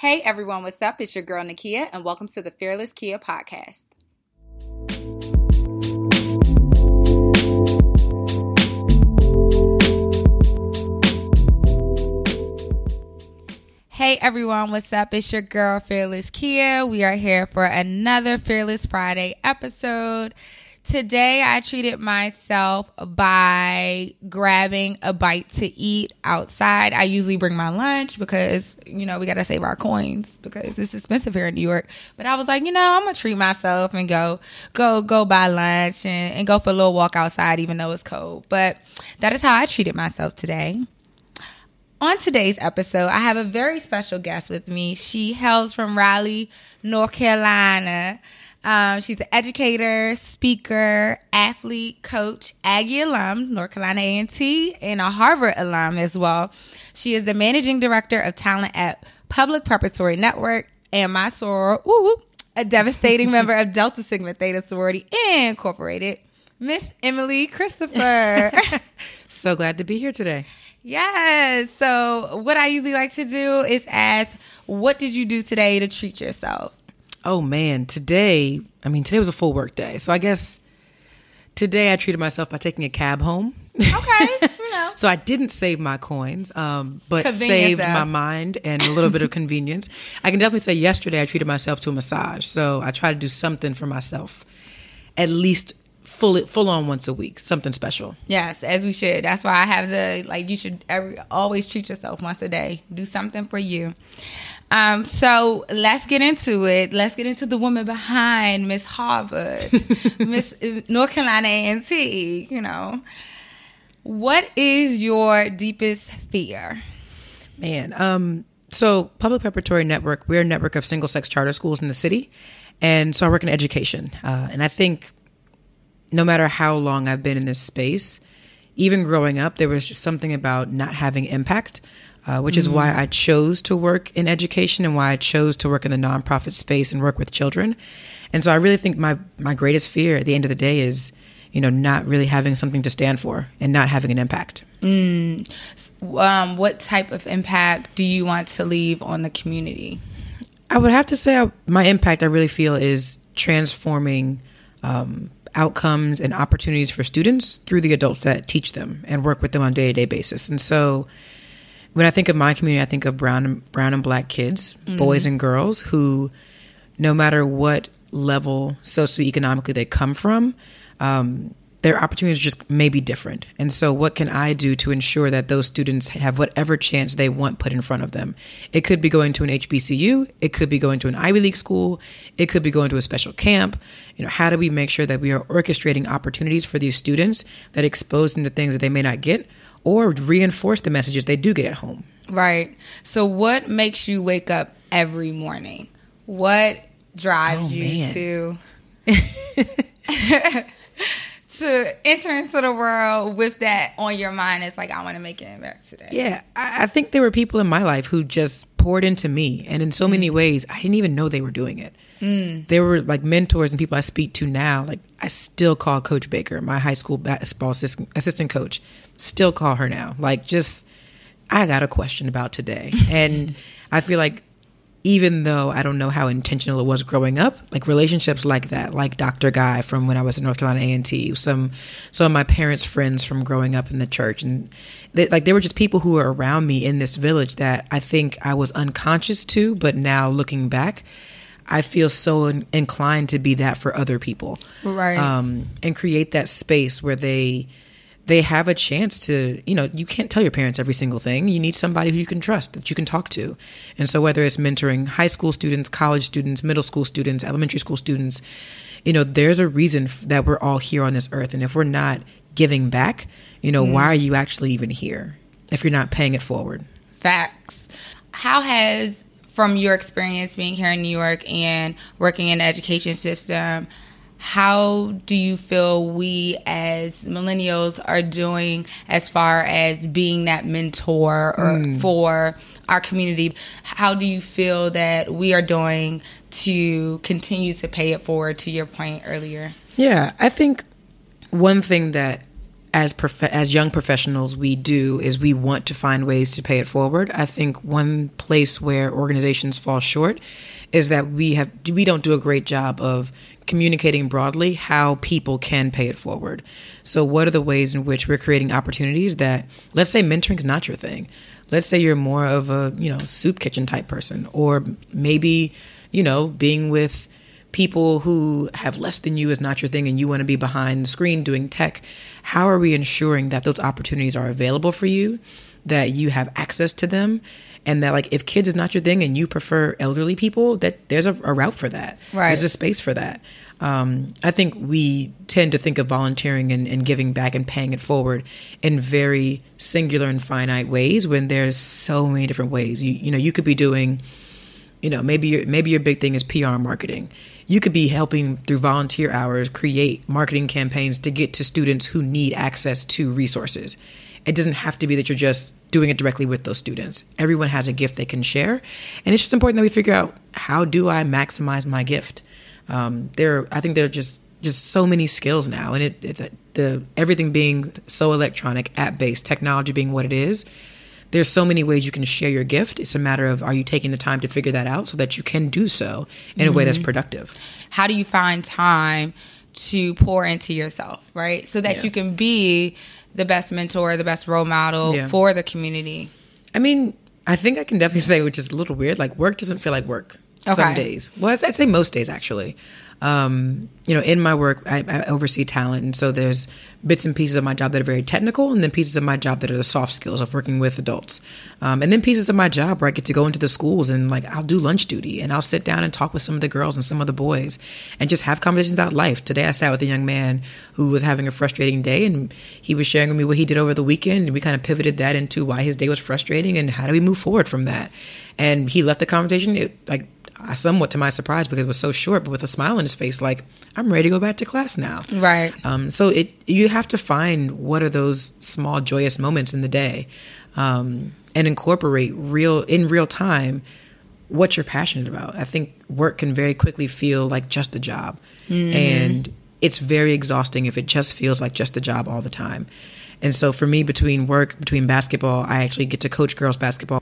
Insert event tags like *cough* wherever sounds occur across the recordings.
Hey everyone, what's up? It's your girl Nakia, and welcome to the Fearless Kia podcast. Hey everyone, what's up? It's your girl Fearless Kia. We are here for another Fearless Friday episode. Today, I treated myself by grabbing a bite to eat outside. I usually bring my lunch because, you know, we got to save our coins because it's expensive here in New York. But I was like, you know, I'm going to treat myself and go, go, go buy lunch and, and go for a little walk outside, even though it's cold. But that is how I treated myself today. On today's episode, I have a very special guest with me. She hails from Raleigh, North Carolina. Um, she's an educator, speaker, athlete, coach, Aggie alum, North Carolina A&T, and a Harvard alum as well. She is the managing director of talent at Public Preparatory Network and my soror, ooh, a devastating member of Delta Sigma Theta Sorority Incorporated, Miss Emilee Christopher. *laughs* so glad to be here today. Yes. So, what I usually like to do is ask, what did you do today to treat yourself? Oh man, today, I mean, today was a full work day. So I guess today I treated myself by taking a cab home. Okay, *laughs* you know. so I didn't save my coins, um, but saved though. my mind and a little bit of *laughs* convenience. I can definitely say yesterday I treated myself to a massage. So I try to do something for myself at least full full on once a week, something special. Yes, as we should. That's why I have the like you should every, always treat yourself once a day. Do something for you. Um, so let's get into it. Let's get into the woman behind Miss Harvard, *laughs* Miss uh, North Carolina A&T. You know, what is your deepest fear? Man, um, so Public Preparatory Network, we're a network of single sex charter schools in the city, and so I work in education. Uh, and I think no matter how long I've been in this space, even growing up, there was just something about not having impact uh, which mm-hmm. is why mm. I chose to work in education and why I chose to work in the nonprofit space and work with children. And so I really think my my greatest fear at the end of the day is, you know, not really having something to stand for and not having an impact. Mm. Um, what type of impact do you want to leave on the community? I would have to say I, my impact I really feel is transforming um, outcomes and opportunities for students through the adults that teach them and work with them on a day to day basis. And so when I think of my community, I think of brown and brown and black kids, mm-hmm. boys and girls who, no matter what level socioeconomically they come from, um, their opportunities just may be different. And so, what can I do to ensure that those students have whatever chance they want put in front of them? It could be going to an HBCU, it could be going to an Ivy League school, it could be going to a special camp. You know, how do we make sure that we are orchestrating opportunities for these students that expose them to things that they may not get or reinforce the messages they do get at home. Right. So, what makes you wake up every morning? What drives oh, you man. to *laughs* to enter into the world with that on your mind? It's like I want to make an impact today. Yeah, I, I, think there were people in my life who just poured into me, and in so mm. many ways, I didn't even know they were doing it. Mm. They were like mentors and people I speak to now. Like I still call Coach Baker, my high school basketball assistant coach, still call her now. Like, just, I got a question about today. *laughs* And I feel like even though I don't know how intentional it was growing up, like relationships like that, like Dr. Guy from when I was in North Carolina A&T, some some of my parents' friends from growing up in the church, and they, like they were just people who were around me in this village that I think I was unconscious to, but now looking back, I feel so in, inclined to be that for other people, right? Um, and create that space where they they have a chance to, you know, you can't tell your parents every single thing. You need somebody who you can trust, that you can talk to. And so, whether it's mentoring high school students, college students, middle school students, elementary school students, you know, there's a reason that we're all here on this earth. And if we're not giving back, you know, mm. why are you actually even here if you're not paying it forward? Facts. How has, from your experience being here in New York and working in the education system, how do you feel we as millennials are doing as far as being that mentor or mm. for our community how do you feel that we are doing to continue to pay it forward to your point earlier yeah i think one thing that as prof- as young professionals we do is we want to find ways to pay it forward. I think one place where organizations fall short is that we have we don't do a great job of communicating broadly how people can pay it forward. So what are the ways in which we're creating opportunities that let's say mentoring is not your thing. Let's say you're more of a, you know, soup kitchen type person or maybe, you know, being with people who have less than you is not your thing and you want to be behind the screen doing tech, how are we ensuring that those opportunities are available for you, that you have access to them, and that like if kids is not your thing and you prefer elderly people, that there's a, a route for that. Right. There's a space for that. Um, I think we tend to think of volunteering and, and giving back and paying it forward in very singular and finite ways when there's so many different ways. You you know you could be doing you know maybe your maybe your big thing is PR marketing you could be helping through volunteer hours create marketing campaigns to get to students who need access to resources. It doesn't have to be that you're just doing it directly with those students. Everyone has a gift they can share, and it's just important that we figure out how do I maximize my gift. Um, there, I think there are just just so many skills now, and it, it the everything being so electronic, app based, technology being what it is there's so many ways you can share your gift. It's a matter of are you taking the time to figure that out so that you can do so in mm-hmm. a way that's mm-hmm. productive. How do you find time to pour into yourself, right? So that yeah. you can be the best mentor, the best role model yeah. for the community. I mean, I think I can definitely say, which is a little weird, like work doesn't feel like work okay. some days. Well, I'd say most days actually um, you know, in my work, I, I, oversee talent, and so there's bits and pieces of my job that are very technical, and then pieces of my job that are the soft skills of working with adults, um, and then pieces of my job where I get to go into the schools and like I'll do lunch duty, and I'll sit down and talk with some of the girls and some of the boys, and just have conversations about life. Today, I sat with a young man who was having a frustrating day, and he was sharing with me what he did over the weekend, and we kind of pivoted that into why his day was frustrating and how do we move forward from that. And he left the conversation it, like somewhat to my surprise because it was so short, but with a smile on his face, like I'm ready to go back to class now. Right. Um, so it you have to find what are those small joyous moments in the day, um, and incorporate real in real time what you're passionate about. I think work can very quickly feel like just a job, mm-hmm. and it's very exhausting if it just feels like just a job all the time. And so for me, between work, between basketball, I actually get to coach girls basketball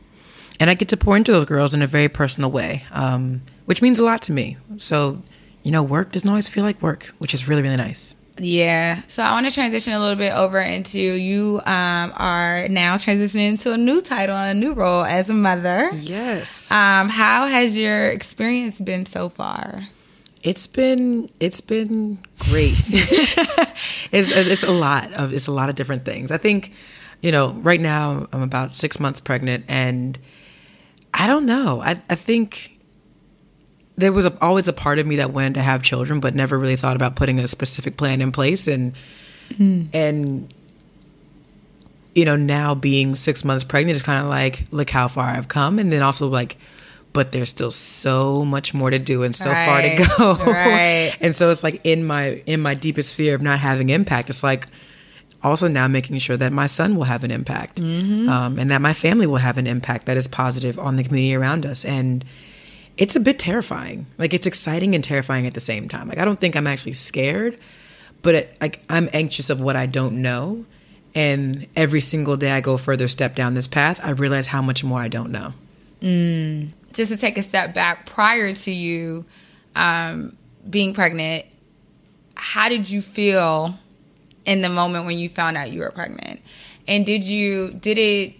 and I get to pour into those girls in a very personal way, um, which means a lot to me. So, you know, work doesn't always feel like work, which is really, really nice. Yeah. So I want to transition a little bit over into you um, are now transitioning into a new title and a new role as a mother. Yes. Um, how has your experience been so far? It's been it's been great. *laughs* *laughs* it's it's a lot of it's a lot of different things. I think, you know, right now I'm about six months pregnant and I don't know. I, I think there was a, always a part of me that wanted to have children, but never really thought about putting a specific plan in place. And mm. and you know, now being six months pregnant is kind of like, look how far I've come, and then also like, but there's still so much more to do and so right. far to go. Right. *laughs* and so it's like in my in my deepest fear of not having impact, it's like also now making sure that my son will have an impact mm-hmm. um, and that my family will have an impact that is positive on the community around us. And it's a bit terrifying. Like it's exciting and terrifying at the same time. Like i don't think i'm actually scared but it, like i'm anxious of what i don't know. And every single day i go further step down this path i realize how much more i don't know. Mm. just to take a step back prior to you um, being pregnant how did you feel in the moment when you found out you were pregnant? And did you did it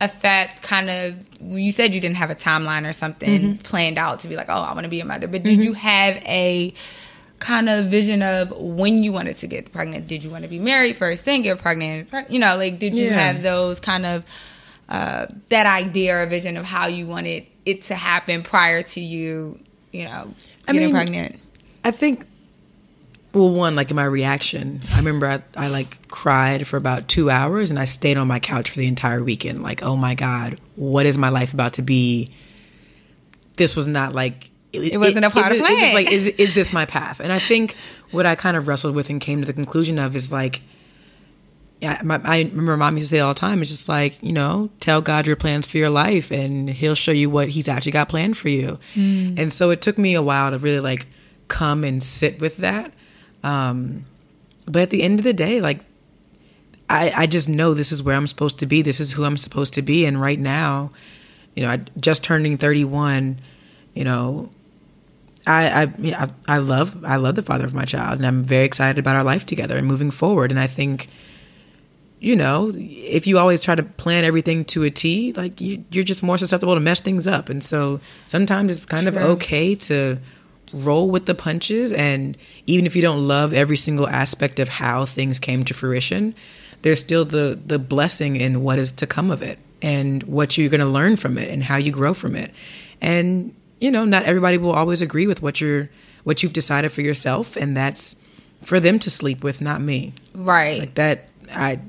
affect kind of you said you didn't have a timeline or something mm-hmm. planned out to be like, "Oh, I want to be a mother." But did mm-hmm. you have a kind of vision of when you wanted to get pregnant? Did you want to be married first, then get pregnant? You know, like did you yeah. have those kind of uh, that idea or vision of how you wanted it to happen prior to you, you know, getting I mean, pregnant? I think well one like in my reaction i remember I, I, like cried for about two hours and i stayed on my couch for the entire weekend like oh my god what is my life about to be this was not like it, it wasn't it, a part it, of plan it was like is, is this my path and i think what i kind of wrestled with and came to the conclusion of is like yeah, my, I remember mom used to say all the time. It's just like you know, tell God your plans for your life, and He'll show you what He's actually got planned for you. Mm. And so it took me a while to really like come and sit with that. Um, but at the end of the day, like I, I just know this is where I'm supposed to be. This is who I'm supposed to be. And right now, you know, I just turning 31, you know, I, I, I love, I love the father of my child and I'm very excited about our life together and moving forward. And I think, you know, if you always try to plan everything to a T, like you, you're just more susceptible to mess things up. And so sometimes it's kind True. of okay to roll with the punches. And even if you don't love every single aspect of how things came to fruition, there's still the the blessing in what is to come of it and what you're going to learn from it and how you grow from it. And you know, not everybody will always agree with what you're what you've decided for yourself, and that's for them to sleep with, not me. Right. Like that. I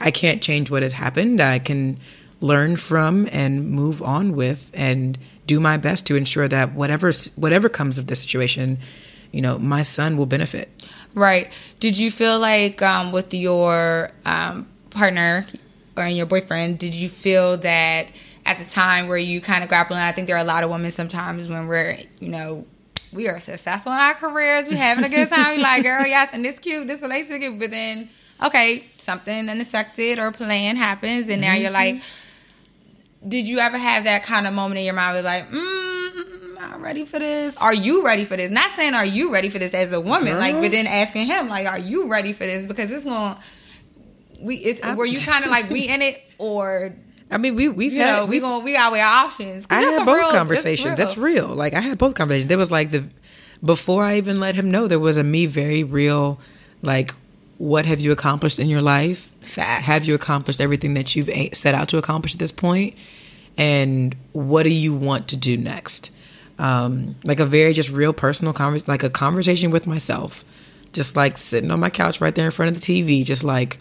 I can't change what has happened. I can learn from and move on with and do my best to ensure that whatever whatever comes of this situation, you know, my son will benefit. Right. Did you feel like um, with your um, partner or your boyfriend, did you feel that at the time where you kind of grappling? I think there are a lot of women sometimes when we're, you know, we are successful in our careers, we having a good time. We like, girl, yes, and this cute, this relationship but then okay, something unexpected or plan happens, and now mm-hmm. you're like, did you ever have that kind of moment in your mind? Was like, mm, not ready for this. Are you ready for this? Not saying are you ready for this as a woman, Girl. like, but then asking him like, are you ready for this? Because it's going. We it's, were you kind of like we *laughs* in it or I mean, we we've you had, know, we going we got our options. I had both real, conversations. That's real. Like I had both conversations. There was like the before I even let him know, there was a me very real, like, what have you accomplished in your life? Facts. Have you accomplished everything that you've set out to accomplish at this point? And what do you want to do next? um, like a very just real personal conversation, like a conversation with myself, just like sitting on my couch right there in front of the TV, just like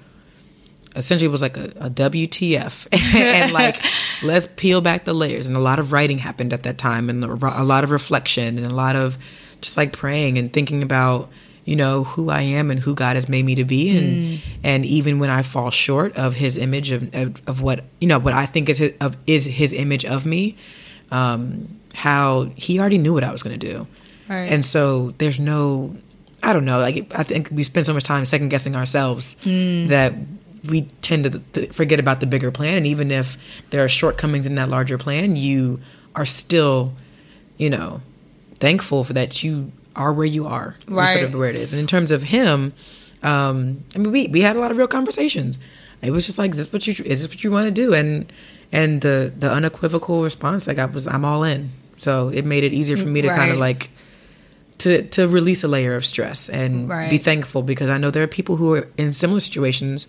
essentially was like a, a WTF, *laughs* and like *laughs* let's peel back the layers. And a lot of writing happened at that time, and a lot of reflection, and a lot of just like praying and thinking about you know who I am and who God has made me to be, and mm. and even when I fall short of His image of, of, of what you know what I think is his, of is His image of me. Um, how he already knew what I was going to do. Right. And so there's no, I don't know, like I think we spend so much time second guessing ourselves mm. that we tend to, to, forget about the bigger plan. And even if there are shortcomings in that larger plan, you are still, you know, thankful for that you are where you are, right? Whatever where it is. And in terms of him, um, I mean, we we had a lot of real conversations. It was just like, is this what you is this what you want to do? And and the the unequivocal response I got was, I'm all in. So it made it easier for me to right. kind of like to to release a layer of stress and right. be thankful because I know there are people who are in similar situations,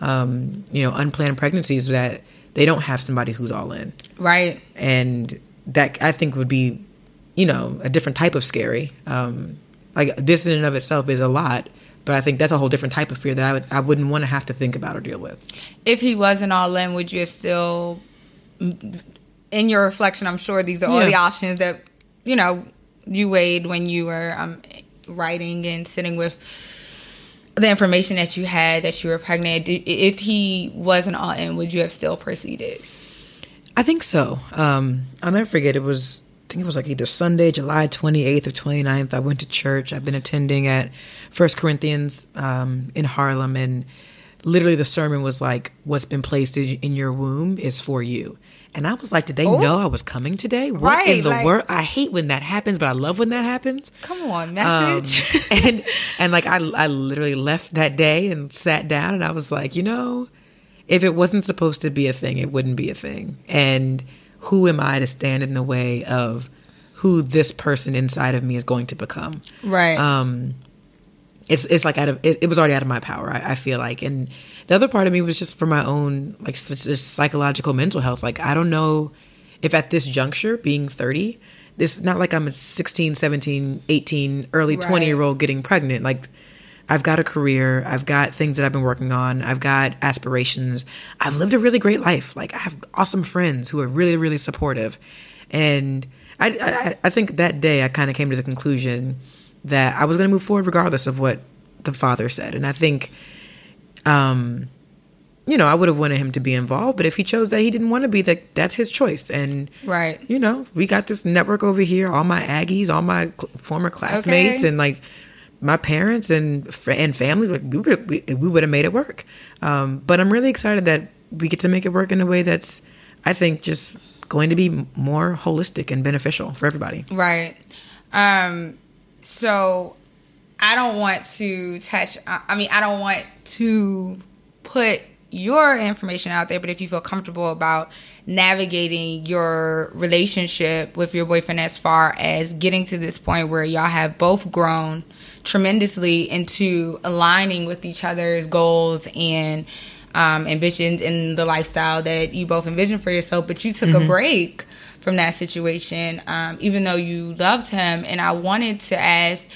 um, you know, unplanned pregnancies that they don't have somebody who's all in. Right. And that I think would be, you know, a different type of scary. Um, like this in and of itself is a lot, but I think that's a whole different type of fear that I would I wouldn't want to have to think about or deal with. If he wasn't all in, would you have still in your reflection, I'm sure these are all yeah. the options that you know you weighed when you were um, writing and sitting with the information that you had that you were pregnant. If he wasn't all in, would you have still proceeded? I think so. Um, I'll never forget. It was think it was like either Sunday, July 28th or 29th. I went to church. I've been attending at First Corinthians um, in Harlem, and literally the sermon was like, "What's been placed in your womb is for you." And I was like, did they oh. know I was coming today? What right, in the like, world? I hate when that happens, but I love when that happens. Come on, message. Um, *laughs* and and like I I literally left that day and sat down and I was like, you know, if it wasn't supposed to be a thing, it wouldn't be a thing. And who am I to stand in the way of who this person inside of me is going to become? Right. Um it's it's like out of it, it was already out of my power. I, I, feel like, and the other part of me was just for my own like psychological mental health. Like I don't know if at this juncture, being thirty, this not like I'm a 16, 17, 18, early right. twenty year old getting pregnant. Like I've got a career, I've got things that I've been working on, I've got aspirations. I've lived a really great life. Like I have awesome friends who are really really supportive, and I I, I think that day I kind of came to the conclusion that I was going to move forward regardless of what the father said. And I think, um, you know, I would have wanted him to be involved, but if he chose that he didn't want to be, that that's his choice. And right, you know, we got this network over here, all my Aggies, all my cl- former classmates, okay. and like my parents and and family, we would we, we would have made it work. Um, but I'm really excited that we get to make it work in a way that's, I think, just going to be more holistic and beneficial for everybody. Right. Um, so I don't want to touch. I mean, I don't want to put your information out there, but if you feel comfortable about navigating your relationship with your boyfriend as far as getting to this point where y'all have both grown tremendously into aligning with each other's goals and um, ambitions and the lifestyle that you both envisioned for yourself, but you took mm-hmm. a break from that situation, um, even though you loved him. And I wanted to ask,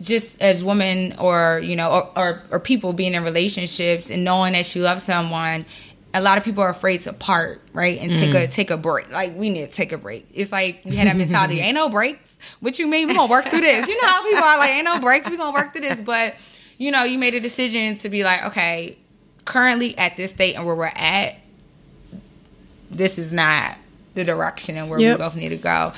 just as women or you know or, or, or people being in relationships and knowing that you love someone a lot of people are afraid to part, right? And take mm. a take a break. Like we need to take a break. It's like we had that *laughs* mentality. ain't no breaks. What you mean? We're gonna work through this. You know how people are like, ain't no breaks. We gonna work through this. But you know, you made a decision to be like, okay, currently at this state and where we're at, this is not the direction and where yep. we both need to go.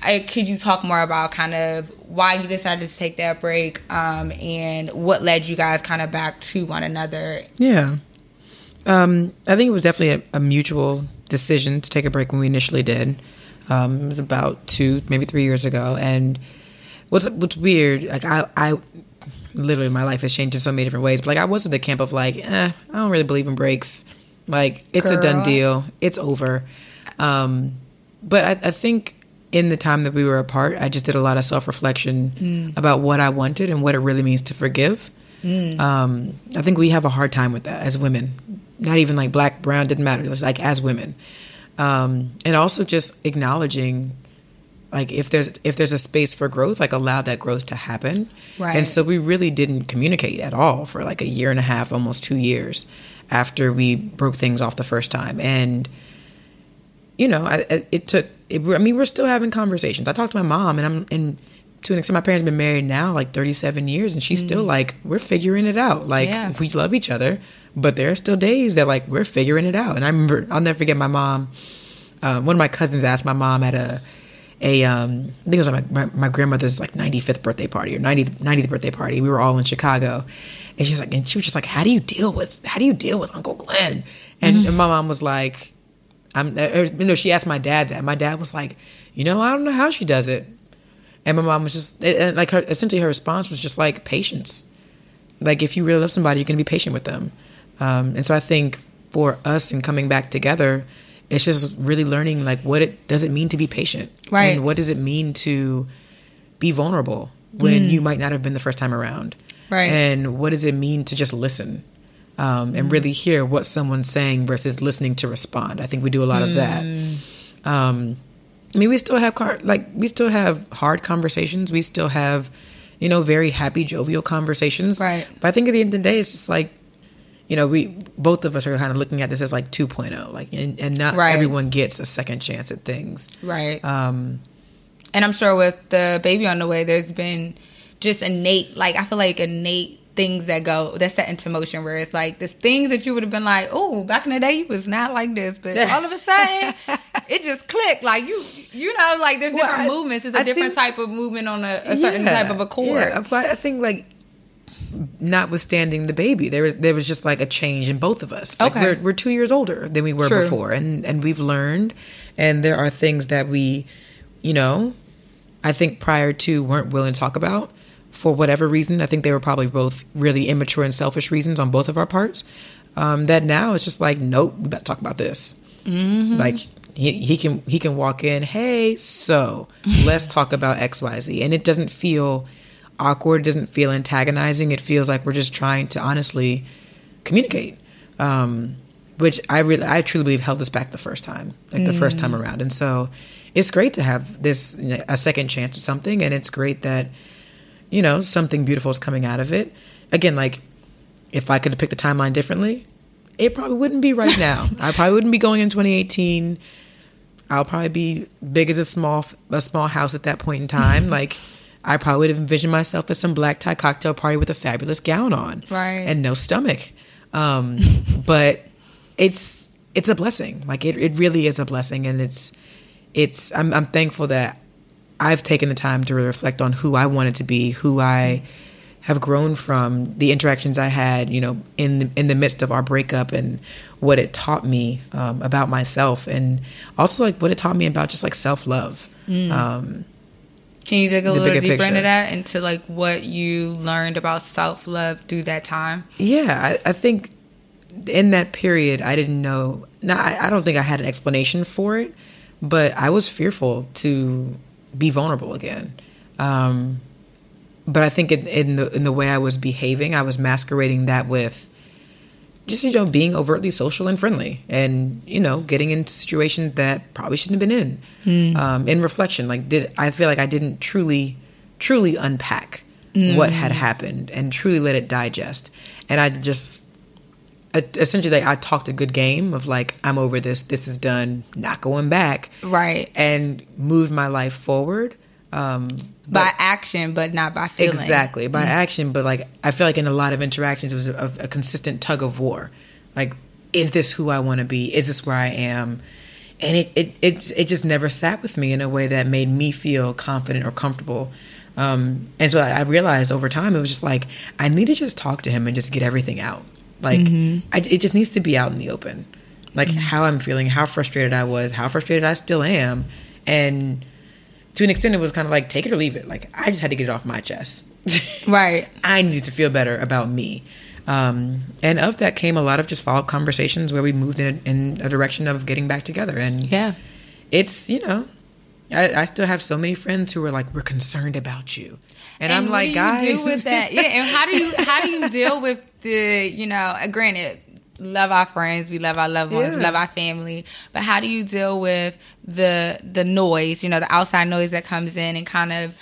I, could you talk more about kind of why you decided to take that break um, and what led you guys kind of back to one another? Yeah. Um, I think it was definitely a, a, mutual decision to take a break when we initially did. Um, it was about two, maybe three years ago. And what's what's weird, like I, I literally my life has changed in so many different ways. But like I was in the camp of like, eh, I don't really believe in breaks. Like it's Girl. a done deal. It's over. Um, but I, I think in the time that we were apart, I just did a lot of self reflection mm. about what I wanted and what it really means to forgive. Mm. Um, I think we have a hard time with that as women. Not even like black, brown, didn't matter. It's like as women, um, and also just acknowledging, like if there's if there's a space for growth, like allow that growth to happen. Right. And so we really didn't communicate at all for like a year and a half, almost two years, after we broke things off the first time, and you know, I, it took. It, I mean, we're still having conversations. I talked to my mom, and I'm and to an extent, my parents have been married now like 37 years, and she's mm still like, we're figuring it out. Like yeah. we love each other, but there are still days that like we're figuring it out. And I remember, I'll never forget my mom. Uh, one of my cousins asked my mom at a a um, I think it was my, my, my, grandmother's like 95th birthday party or 90th, 90th birthday party. We were all in Chicago, and she was like, and she was just like, how do you deal with how do you deal with Uncle Glenn? And, mm-hmm. and my mom was like, I'm, uh, you know, she asked my dad that. My dad was like, you know, I don't know how she does it. And my mom was just like, her, essentially, her response was just like patience. Like, if you really love somebody, you're going to be patient with them. Um, and so I think for us in coming back together, it's just really learning like what it does it mean to be patient, right? And what does it mean to be vulnerable when mm. you might not have been the first time around, right? And what does it mean to just listen? Um, and really hear what someone's saying versus listening to respond. I think we do a lot of that. Mm. Um, I mean, we still have car- like we still have hard conversations. We still have, you know, very happy, jovial conversations. Right. But I think at the end of the day, it's just like, you know, we both of us are kind of looking at this as like 2.0, like, and, and not right. everyone gets a second chance at things. Right. Um, and I'm sure with the baby on the way, there's been just innate, like I feel like innate things that go that set into motion where it's like this things that you would have been like, oh, back in the day you was not like this, but all of a sudden *laughs* it just clicked. Like you, you know, like there's different well, I, movements. It's a I different think, type of movement on a, a certain yeah, type of a chord. Yeah, but I think like notwithstanding the baby, there was there was just like a change in both of us. Like okay, we're, we're two years older than we were True. before, and and we've learned, and there are things that we, you know, I think prior to weren't willing to talk about for whatever reason. I think they were probably both really immature and selfish reasons on both of our parts. Um, that now it's just like, nope, we got to talk about this. Mm-hmm. Like he, he can he can walk in, hey, so *laughs* let's talk about X Y Z, and it doesn't feel awkward, it doesn't feel antagonizing. It feels like we're just trying to honestly communicate. Um, which I really, I truly believe held us back the first time, like the first time mm. around. And so, it's great to have this you know, a second chance at something, and it's great that you know, something beautiful is coming out of it. Again, like if I could have picked the timeline differently, it probably wouldn't be right now. *laughs* I probably wouldn't be going in 2018. I'll probably be big as a small a small house at that point in time. *laughs* like I probably would have envisioned myself at some black tie cocktail party with a fabulous gown on, right, and no stomach. Um, *laughs* but it's it's a blessing. Like it, it really is a blessing, and it's it's I'm, I'm thankful that I've taken the time to really reflect on who I wanted to be, who I have grown from the interactions I had, you know, in the, in the midst of our breakup and what it taught me um, about myself, and also like what it taught me about just like self love. Mm. Um, Can you dig a little deeper into that, into like what you learned about self love through that time? Yeah, I, I think in that period, I didn't know. Now, I, I don't think I had an explanation for it, but I was fearful to be vulnerable again. Um, but I think in, in the in the way I was behaving, I was masquerading that with just you know being overtly social and friendly, and you know getting into situations that probably shouldn't have been in. Um, in reflection, like did I feel like I didn't truly truly unpack what had happened and truly let it digest, and I just essentially like, I talked a good game of like I'm over this, this is done, not going back, Right. and moved my life forward. Um, by action, but not by feeling. Exactly by action, but like I feel like in a lot of interactions, it was a, a consistent tug of war. Like, is this who I want to be? Is this where I am? And it it it it just never sat with me in a way that made me feel confident or comfortable. Um, and so I, I realized over time it was just like I need to just talk to him and just get everything out. Like I, it just needs to be out in the open, like how I'm feeling, how frustrated I was, how frustrated I still am, and to an extent, it was kind of like take it or leave it. Like I just had to get it off my chest. *laughs* Right. I needed to feel better about me. Um, and of that came a lot of just follow up conversations where we moved in a, in a direction of getting back together. And Yeah. it's, you know, I, I still have so many friends who are like, we're concerned about you. And, I'm what like, do you guys. with that? Yeah, and how do you *laughs* how do you deal with the you know? Granted, love our friends, we love our loved ones, Yeah. love our family, but how do you deal with the the noise? You know, the outside noise that comes in and kind of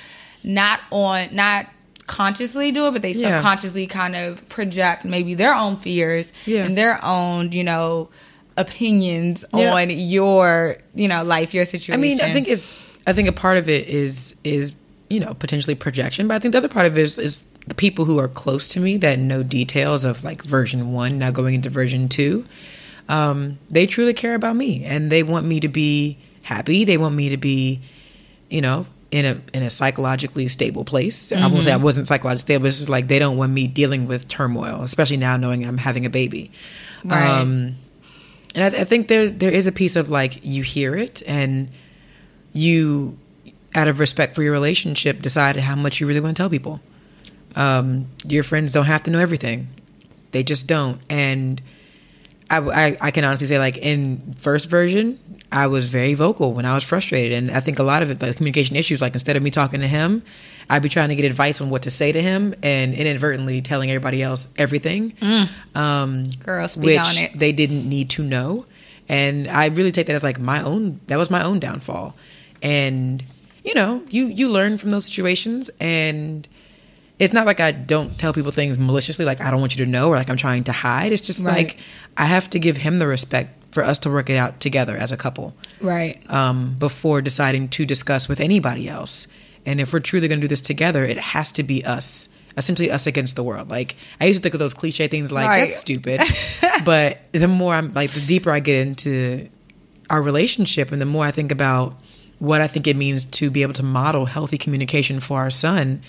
not on not consciously do it, but they Yeah. subconsciously kind of project maybe their own fears Yeah. and their own you know opinions on your you know life, your situation. I mean, I think it's. I think a part of it is is you know potentially projection, but I think the other part of it is, is the people who are close to me that know details of like version one now going into version two. Um, they truly care about me and they want me to be happy. They want me to be, you know, in a in a psychologically stable place. I won't say I wasn't psychologically stable. But it's just like they don't want me dealing with turmoil, especially now knowing I'm having a baby. Right. Um, and I, I think there there is a piece of like you hear it and you, out of respect for your relationship, decide how much you really want to tell people. Um, your friends don't have to know everything; they just don't. And I, I, I can honestly say, like in first version, I was very vocal when I was frustrated, and I think a lot of it, like communication issues, like instead of me talking to him, I'd be trying to get advice on what to say to him, and inadvertently telling everybody else everything. Um, Girl, speak which on it. they didn't need to know. And I really take that as like my own that was my own downfall. And you know, you you learn from those situations and it's not like I don't tell people things maliciously like I don't want you to know or like I'm trying to hide. It's just Right. like I have to give him the respect for us to work it out together as a couple right. um, before deciding to discuss with anybody else. And if we're truly going to do this together, it has to be us, essentially us against the world. Like I used to think of those cliche things like Right. that's stupid, *laughs* but the more I'm like, the deeper I get into our relationship, and the more I think about what I think it means to be able to model healthy communication for our son,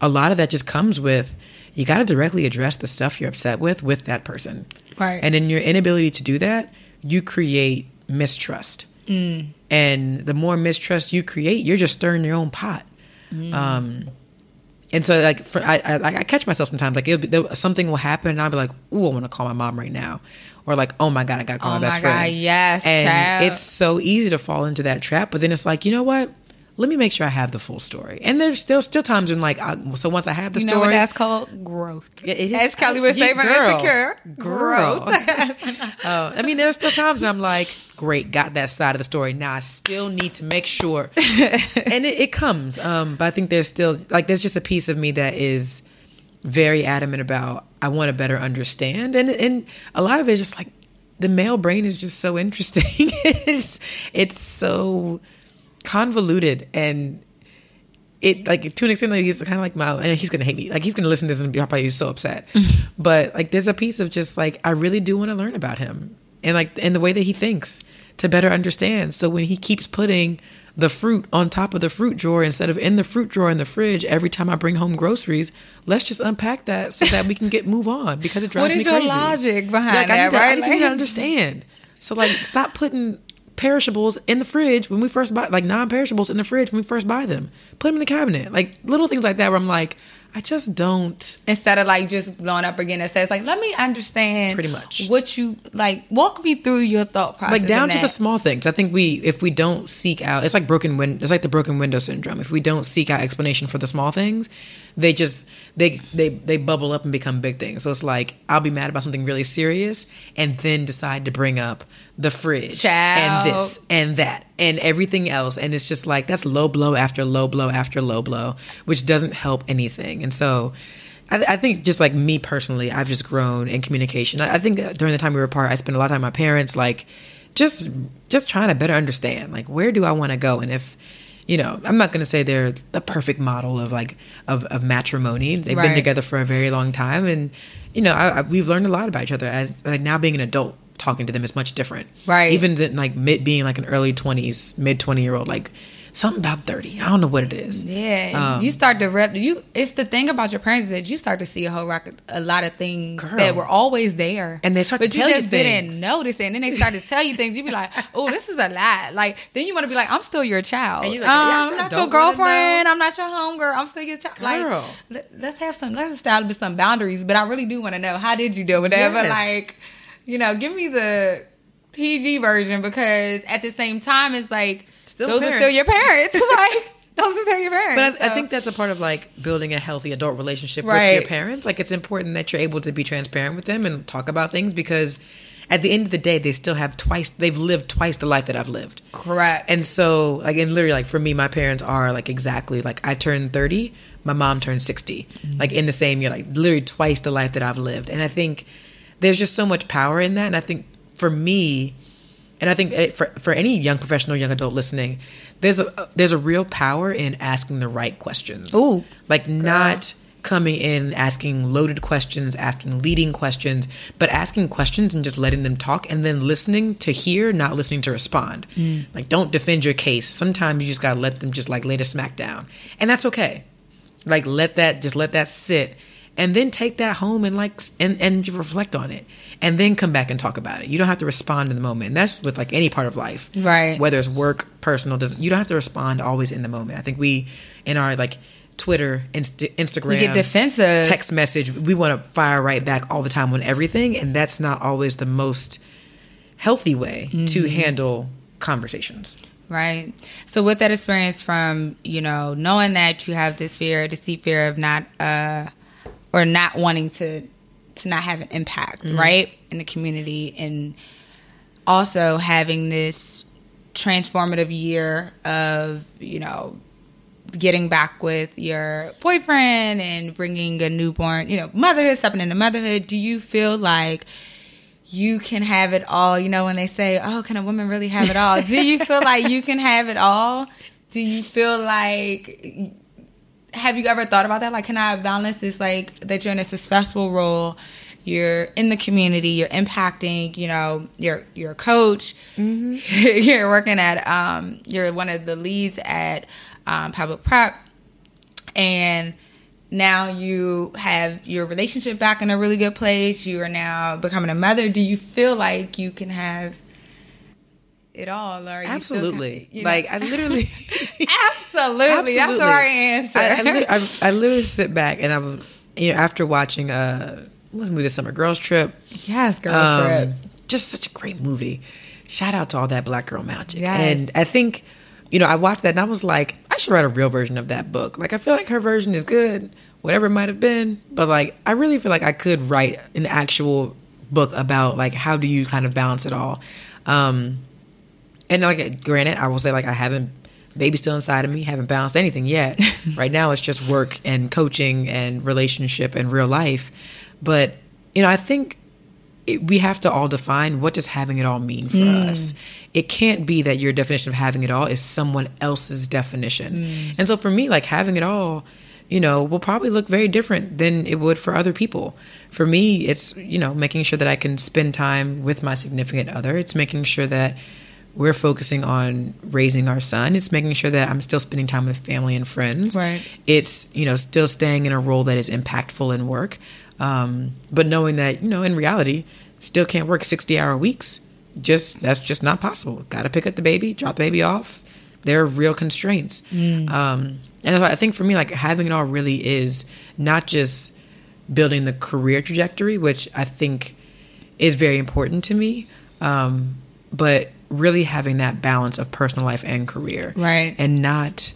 a lot of that just comes with you got to directly address the stuff you're upset with with that person. Right. And in your inability to do that, you create mistrust. And the more mistrust you create, you're just stirring your own pot. Um, and so, like, for, I, I, I catch myself sometimes, like, it'll be, there, something will happen, and I'll be like, "Ooh, I want to call my mom right now," or like, "Oh my god, I got to call Oh my best my God, friend." yes, and child. it's so easy to fall into that trap. But then it's like, you know what? Let me make sure I have the full story. And there's still still times when, like, I, so once I have the You know story, what that's called? Growth. It is- As Kelly would say from. Insecure. Girl. Growth. Uh, *laughs* I mean, there's still times when I'm like, great, got that side of the story. Now I still need to make sure, *laughs* and it, it comes. Um, but I think there's still like there's just a piece of me that is very adamant about I want to better understand, and and a lot of it is just like the male brain is just so interesting. *laughs* it's it's so convoluted and. It like to an extent, like, he's kind of like my, and he's gonna hate me. Like he's gonna listen to this and be probably so upset. Mm-hmm. but like, there's a piece of just like I really do want to learn about him and like and the way that he thinks to better understand. So when he keeps putting the fruit on top of the fruit drawer instead of in the fruit drawer in the fridge every time I bring home groceries. Let's just unpack that so that we can get move on because it drives What me is your crazy. logic behind Like, I that, need to- I right? need to understand. So like, stop putting perishables in the fridge when we first buy, like non-perishables in the fridge when we first buy them. Put them in the cabinet, like little things like that. Where I'm like, I just don't. Instead of like just blowing up again, it says like, let me understand Pretty much. what you like. Walk me through your thought process. like down to the small things. I think we, if we don't seek out, it's like broken win. It's like the broken window syndrome. If we don't seek out explanation for the small things, they just they they they bubble up and become big things. So it's like I'll be mad about something really serious and then decide to bring up the fridge Child. and this and that and everything else, and it's just like that's low blow after low blow after low blow, which doesn't help anything. And so. I, I think just like me personally, I've just grown in communication. I, I think during the time we were apart, I spent a lot of time with my parents, like just just trying to better understand, like where do I want to go, and if you know, I'm not going to say they're the perfect model of like of, of matrimony. They've Right. been together for a very long time, and you know, I, I, we've learned a lot about each other. As like now being an adult, talking to them is much different. Right. Even than like mid being like an early 20s, mid 20 year old, like something about 30. I don't know what it is. Yeah, Um, you start to rep. You. It's the thing about your parents that you start to see a whole rock, a lot of things Girl. that were always there, And they start to but tell you you just things. didn't notice it. And then they start to tell you things. You be like, *laughs* "Oh, this is a lot." Like then you want to be like, "I'm still your child. And you're um, I'm not your girlfriend. I'm not your homegirl. I'm still your child." Girl. Like let, let's have some. Let's establish some boundaries. But I really do want to know how did you deal with that? But Yes. like, you know, give me the PG version because at the same time, it's like Still those are still parents. your parents. *laughs* like those are still your parents. But I, I think that's a part of like building a healthy adult relationship with your parents. Like it's important that you're able to be transparent with them and talk about things because at the end of the day, they still have twice. They've lived twice the life that I've lived. correct. And so, like, and literally, like for me, my parents are like exactly like I turned thirty, my mom turned 60 mm-hmm. like in the same year, like literally twice the life that I've lived. And I think there's just so much power in that. And I think for me, and I think eh, for for any young professional, young adult listening, there's a there's a real power in asking the right questions. Ooh, like not coming in asking loaded questions, asking leading questions, but asking questions and just letting them talk and then listening to hear, not listening to respond. Like don't defend your case. Sometimes you just gotta let them just like lay the smack down. And that's okay. Like let that just let that sit and then take that home and like and and reflect on it and then come back and talk about it. You don't have to respond in the moment. And that's with like any part of life. Right. Whether it's work, personal, doesn't you don't have to respond always in the moment. I think we in our like Twitter, Inst- Instagram, We get defensive. text message, we want to fire right back all the time on everything, and that's not always the most healthy way to Mm-hmm. handle conversations. Right. So with that experience from, you know, knowing that you have this fear, this deep fear of not uh or not wanting to to not have an impact, mm-hmm. right? In the community and also having this transformative year of, you know, getting back with your boyfriend and bringing a newborn, you know, motherhood, stepping into motherhood, do you feel like you can have it all? You know, when they say, "Oh, can a woman really have it all?" do you feel like you can have it all? Do you feel like have you ever thought about that? Like, can I balance this? Like that you're in a successful role, you're in the community, you're impacting. You know, you're you're a coach, *laughs* you're working at, um, you're one of the leads at um, public prep, and now you have your relationship back in a really good place. You are now becoming a mother. Do you feel like you can have it all? Or are you still Absolutely. you know? Like I literally *laughs* *laughs* Absolutely. That's the right answer. I, I, I, I literally sit back and I'm, you know, after watching uh, what was the movie this summer, Girls Trip. yes, girl Um, trip. Just such a great movie. Shout out to all that black girl magic. Yes. And I think, you know, I watched that and I was like, I should write a real version of that book. Like I feel like her version is good, whatever it might have been, but like I really feel like I could write an actual book about like how do you kind of balance it all. Um, and like, granted, I will say like I haven't, baby still inside of me, haven't balanced anything yet. *laughs* right now, it's just work and coaching and relationship and real life. But you know, I think it, we have to all define what does having it all mean for mm. us. It can't be that your definition of having it all is someone else's definition. Mm. And so for me, like having it all, you know, will probably look very different than it would for other people. For me, it's, you know, making sure that I can spend time with my significant other. It's making sure that we're focusing on raising our son. It's making sure that I'm still spending time with family and friends. Right. It's, you know, still staying in a role that is impactful in work. Um, but knowing that, you know, in reality, still can't work 60 hour weeks. Just, that's just not possible. Got to pick up the baby, drop the baby off. There are real constraints. Um, and I think for me, like having it all really is not just building the career trajectory, which I think is very important to me, um, but really having that balance of personal life and career, Right. And not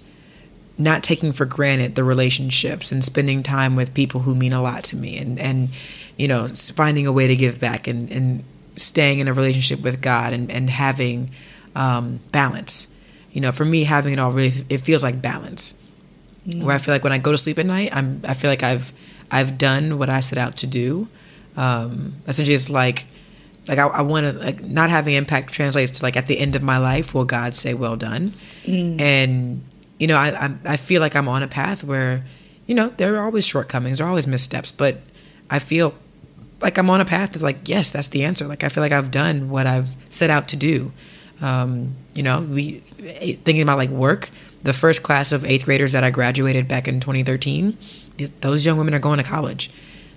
not taking for granted the relationships and spending time with people who mean a lot to me, and and you know finding a way to give back and and staying in a relationship with God and and having um, balance. You know, for me, having it all really it feels like balance where I feel like when I go to sleep at night, I'm I feel like I've I've done what I set out to do. Um, essentially, it's like like I, I want to like not having impact translates to like at the end of my life, will God say, "Well done?" And you know, I, I I feel like I'm on a path where you know there are always shortcomings, there are always missteps, but I feel like I'm on a path of like, yes, that's the answer. Like I feel like I've done what I've set out to do. Um, you know, we thinking about like work. The first class of eighth graders that I graduated back in 2013, th- those young women are going to college.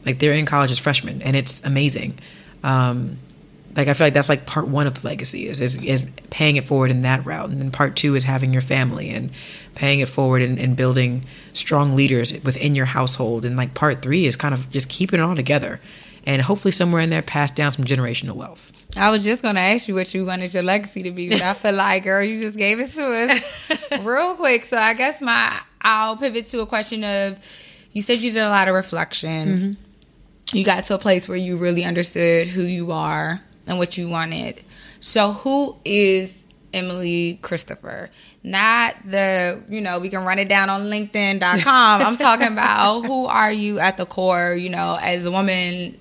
Like they're in college as freshmen, and it's amazing. Um, like I feel like that's like part one of the legacy is, is is paying it forward in that route, and then part two is having your family and paying it forward and, and building strong leaders within your household, and like part three is kind of just keeping it all together, and hopefully somewhere in there pass down some generational wealth. I was just gonna ask you what you wanted your legacy to be, but I feel like, girl, you just gave it to us *laughs* real quick. So I guess my I'll pivot to a question of you said you did a lot of reflection. Mm-hmm. You got to a place where you really understood who you are and what you wanted. So who is Emilee Christopher? Not the, you know, we can run it down on LinkedIn.com. I'm talking *laughs* about who are you at the core, you know, as a woman,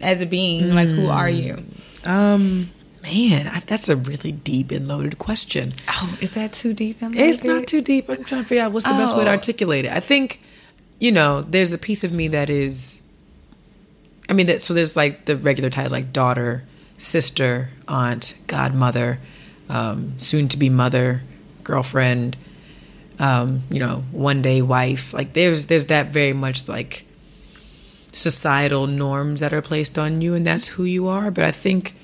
as a being, like who are you? Um, man, I, that's a really deep and loaded question. Oh, is that too deep? It's not too deep. I'm trying to figure out what's the best way to Oh. articulate it. I think, you know, there's a piece of me that is. I mean, that, so there's like the regular titles like daughter, sister, aunt, godmother, um, soon to be mother, girlfriend, um, you know, one day wife. Like there's there's that very much like societal norms that are placed on you, and that's who you are. But I think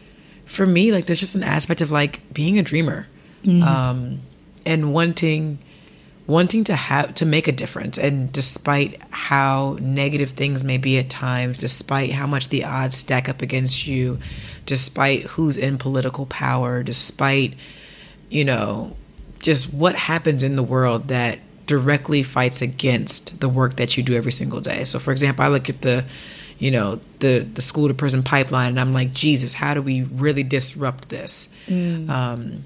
for me, like there's just an aspect of like being a dreamer, um, and wanting wanting to have to make a difference and despite how negative things may be at times despite how much the odds stack up against you despite who's in political power despite you know just what happens in the world that directly fights against the work that you do every single day. So for example i look at the you know the the school to prison pipeline and i'm like jesus how do we really disrupt this? Um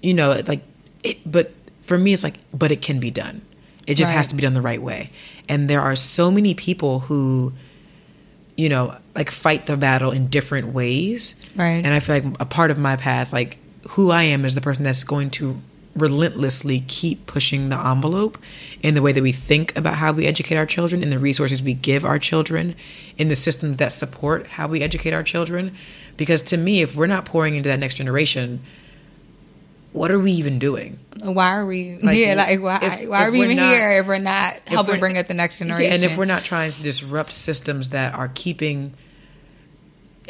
you know like it but for me it's like but it can be done. It just has to be done the right way. And there are so many people who you know like fight the battle in different ways Right. and i feel like a part of my path like who i am is the person that's going to relentlessly keep pushing the envelope in the way that we think about how we educate our children in the resources we give our children in the systems that support how we educate our children because to me if we're not pouring into that next generation what are we even doing Why are we *laughs* Like, here? Like, why, if- why are we even not- here if we're not helping we're- bring up the next generation? and if we're not trying to disrupt systems that are keeping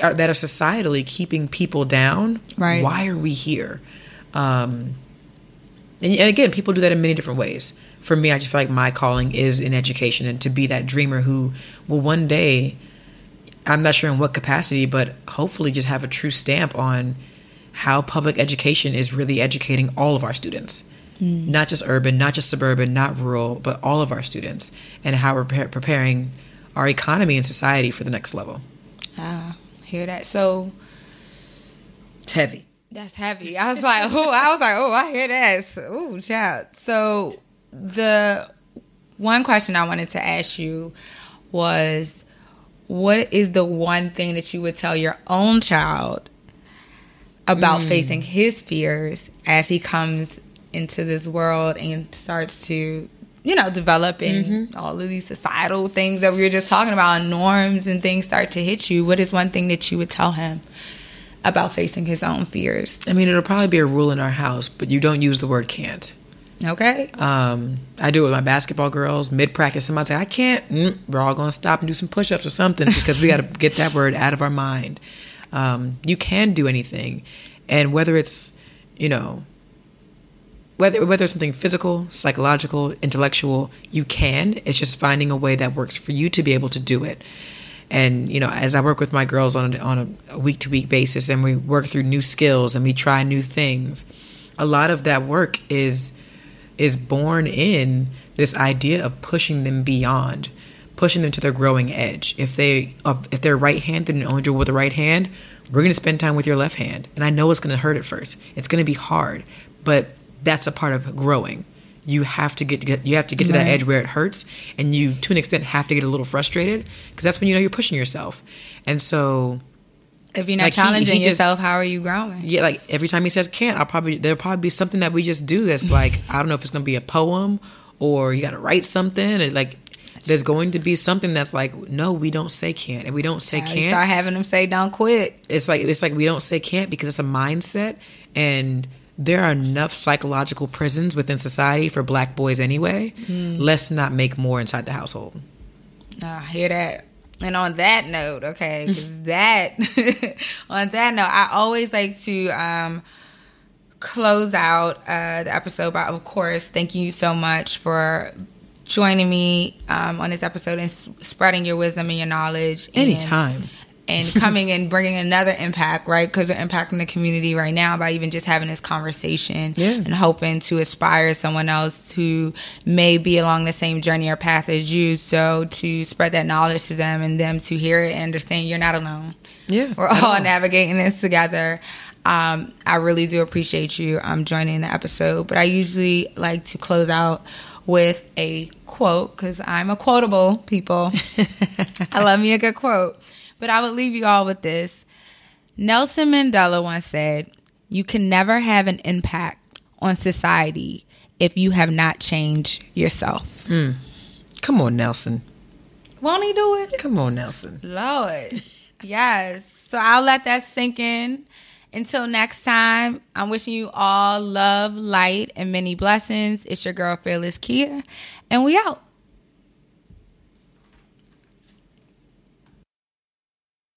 are, that are societally keeping people down, Right. why are we here? Um, and, and again, people do that in many different ways. For me, I just feel like my calling is in education and to be that dreamer who will one day, I'm not sure in what capacity, but hopefully just have a true stamp on how public education is really educating all of our students. Not just urban, not just suburban, not rural, but all of our students, and how we're pre- preparing our economy and society for the next level. Ah, hear that? So It's heavy. that's heavy. I was like, *laughs* oh, I was like, oh, I hear that. So, oh, child. So the one question I wanted to ask you was, what is the one thing that you would tell your own child about facing his fears as he comes into this world and starts to you know develop and all of these societal things that we were just talking about and norms and things start to hit you what is one thing that you would tell him about facing his own fears. I mean, it'll probably be a rule in our house, but you don't use the word can't. Okay. Um, I do it with my basketball girls. Mid practice, somebody say, I can't. Mm, we're all going to stop and do some push ups or something because we got to get that word out of our mind. Um, you can do anything. And whether it's, you know, whether, whether it's something physical, psychological, intellectual, you can. It's just finding a way that works for you to be able to do it. And you know, as I work with my girls on on a week to week basis, and we work through new skills and we try new things, a lot of that work is is born in this idea of pushing them beyond, pushing them to their growing edge. If they if they're right handed and only do it with the right hand, we're going to spend time with your left hand, and I know it's going to hurt at first. It's going to be hard, but that's a part of growing. You have to get, get you have to get to that edge where it hurts and you to an extent have to get a little frustrated because that's when you know you're pushing yourself. And so if you're not like challenging he, he yourself just, how are you growing? Yeah like every time he says can't i'll probably there'll probably be something that we just do that's like i don't know if it's gonna be a poem or you gotta write something and like there's going to be something that's like no we don't say can't and we don't say can't start having them say don't quit it's like it's like we don't say can't because it's a mindset and there are enough psychological prisons within society for black boys anyway. Mm. Let's not make more inside the household. I hear that. And on that note, okay, *laughs* that *laughs* on that note, I always like to um, close out uh, the episode by, of course, thank you so much for joining me um, on this episode and s- spreading your wisdom and your knowledge. Anytime. And, and coming and bringing another impact, right? Because they're impacting the community right now by even just having this conversation yeah. and hoping to inspire someone else who may be along the same journey or path as you. So to spread that knowledge to them and them to hear it and understand you're not alone. Yeah. We're all, all. navigating this together. Um, I really do appreciate you um, joining the episode, but I usually like to close out with a quote because I'm a quotable people. *laughs* I love me a good quote. But I would leave you all with this. Nelson Mandela once said, You can never have an impact on society if you have not changed yourself. Mm. Come on, Nelson. Won't he do it? Come on, Nelson. Lord. *laughs* yes. So I'll let that sink in. Until next time, I'm wishing you all love, light, and many blessings. It's your girl, Fearless Kia, and we out.